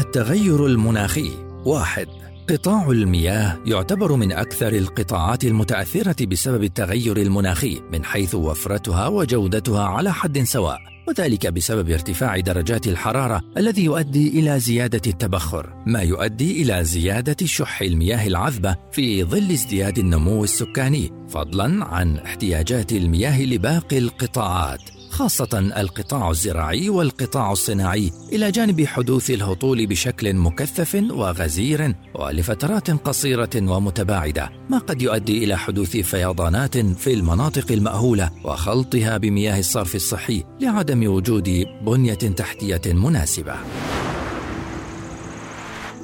التغير المناخي. واحد قطاع المياه يعتبر من أكثر القطاعات المتأثرة بسبب التغير المناخي من حيث وفرتها وجودتها على حد سواء وذلك بسبب ارتفاع درجات الحرارة الذي يؤدي إلى زيادة التبخر ما يؤدي إلى زيادة شح المياه العذبة في ظل ازدياد النمو السكاني فضلا عن احتياجات المياه لباقي القطاعات. خاصة القطاع الزراعي والقطاع الصناعي إلى جانب حدوث الهطول بشكل مكثف وغزير ولفترات قصيرة ومتباعدة ما قد يؤدي إلى حدوث فيضانات في المناطق المأهولة وخلطها بمياه الصرف الصحي لعدم وجود بنية تحتية مناسبة.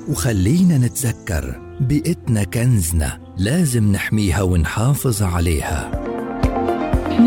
وخلينا نتذكر بيئتنا كنزنا لازم نحميها ونحافظ عليها.